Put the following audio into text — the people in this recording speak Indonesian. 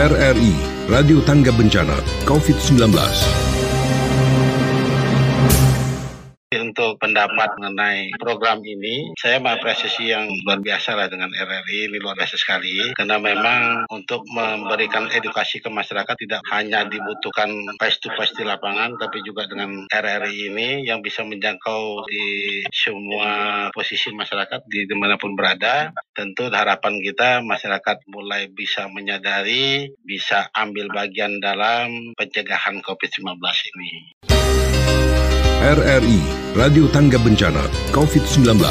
RRI Radio Tangga Bencana COVID-19. Untuk pendapat mengenai program ini, saya mengapresiasi yang luar biasa lah dengan RRI, ini luar biasa sekali. Karena memang untuk memberikan edukasi ke masyarakat tidak hanya dibutuhkan face to face di lapangan, tapi juga dengan RRI ini yang bisa menjangkau di semua posisi masyarakat di di mana pun berada. Tentu harapan kita masyarakat mulai bisa menyadari, bisa ambil bagian dalam pencegahan COVID-19 ini. RRI Radio Tangga Bencana COVID-19.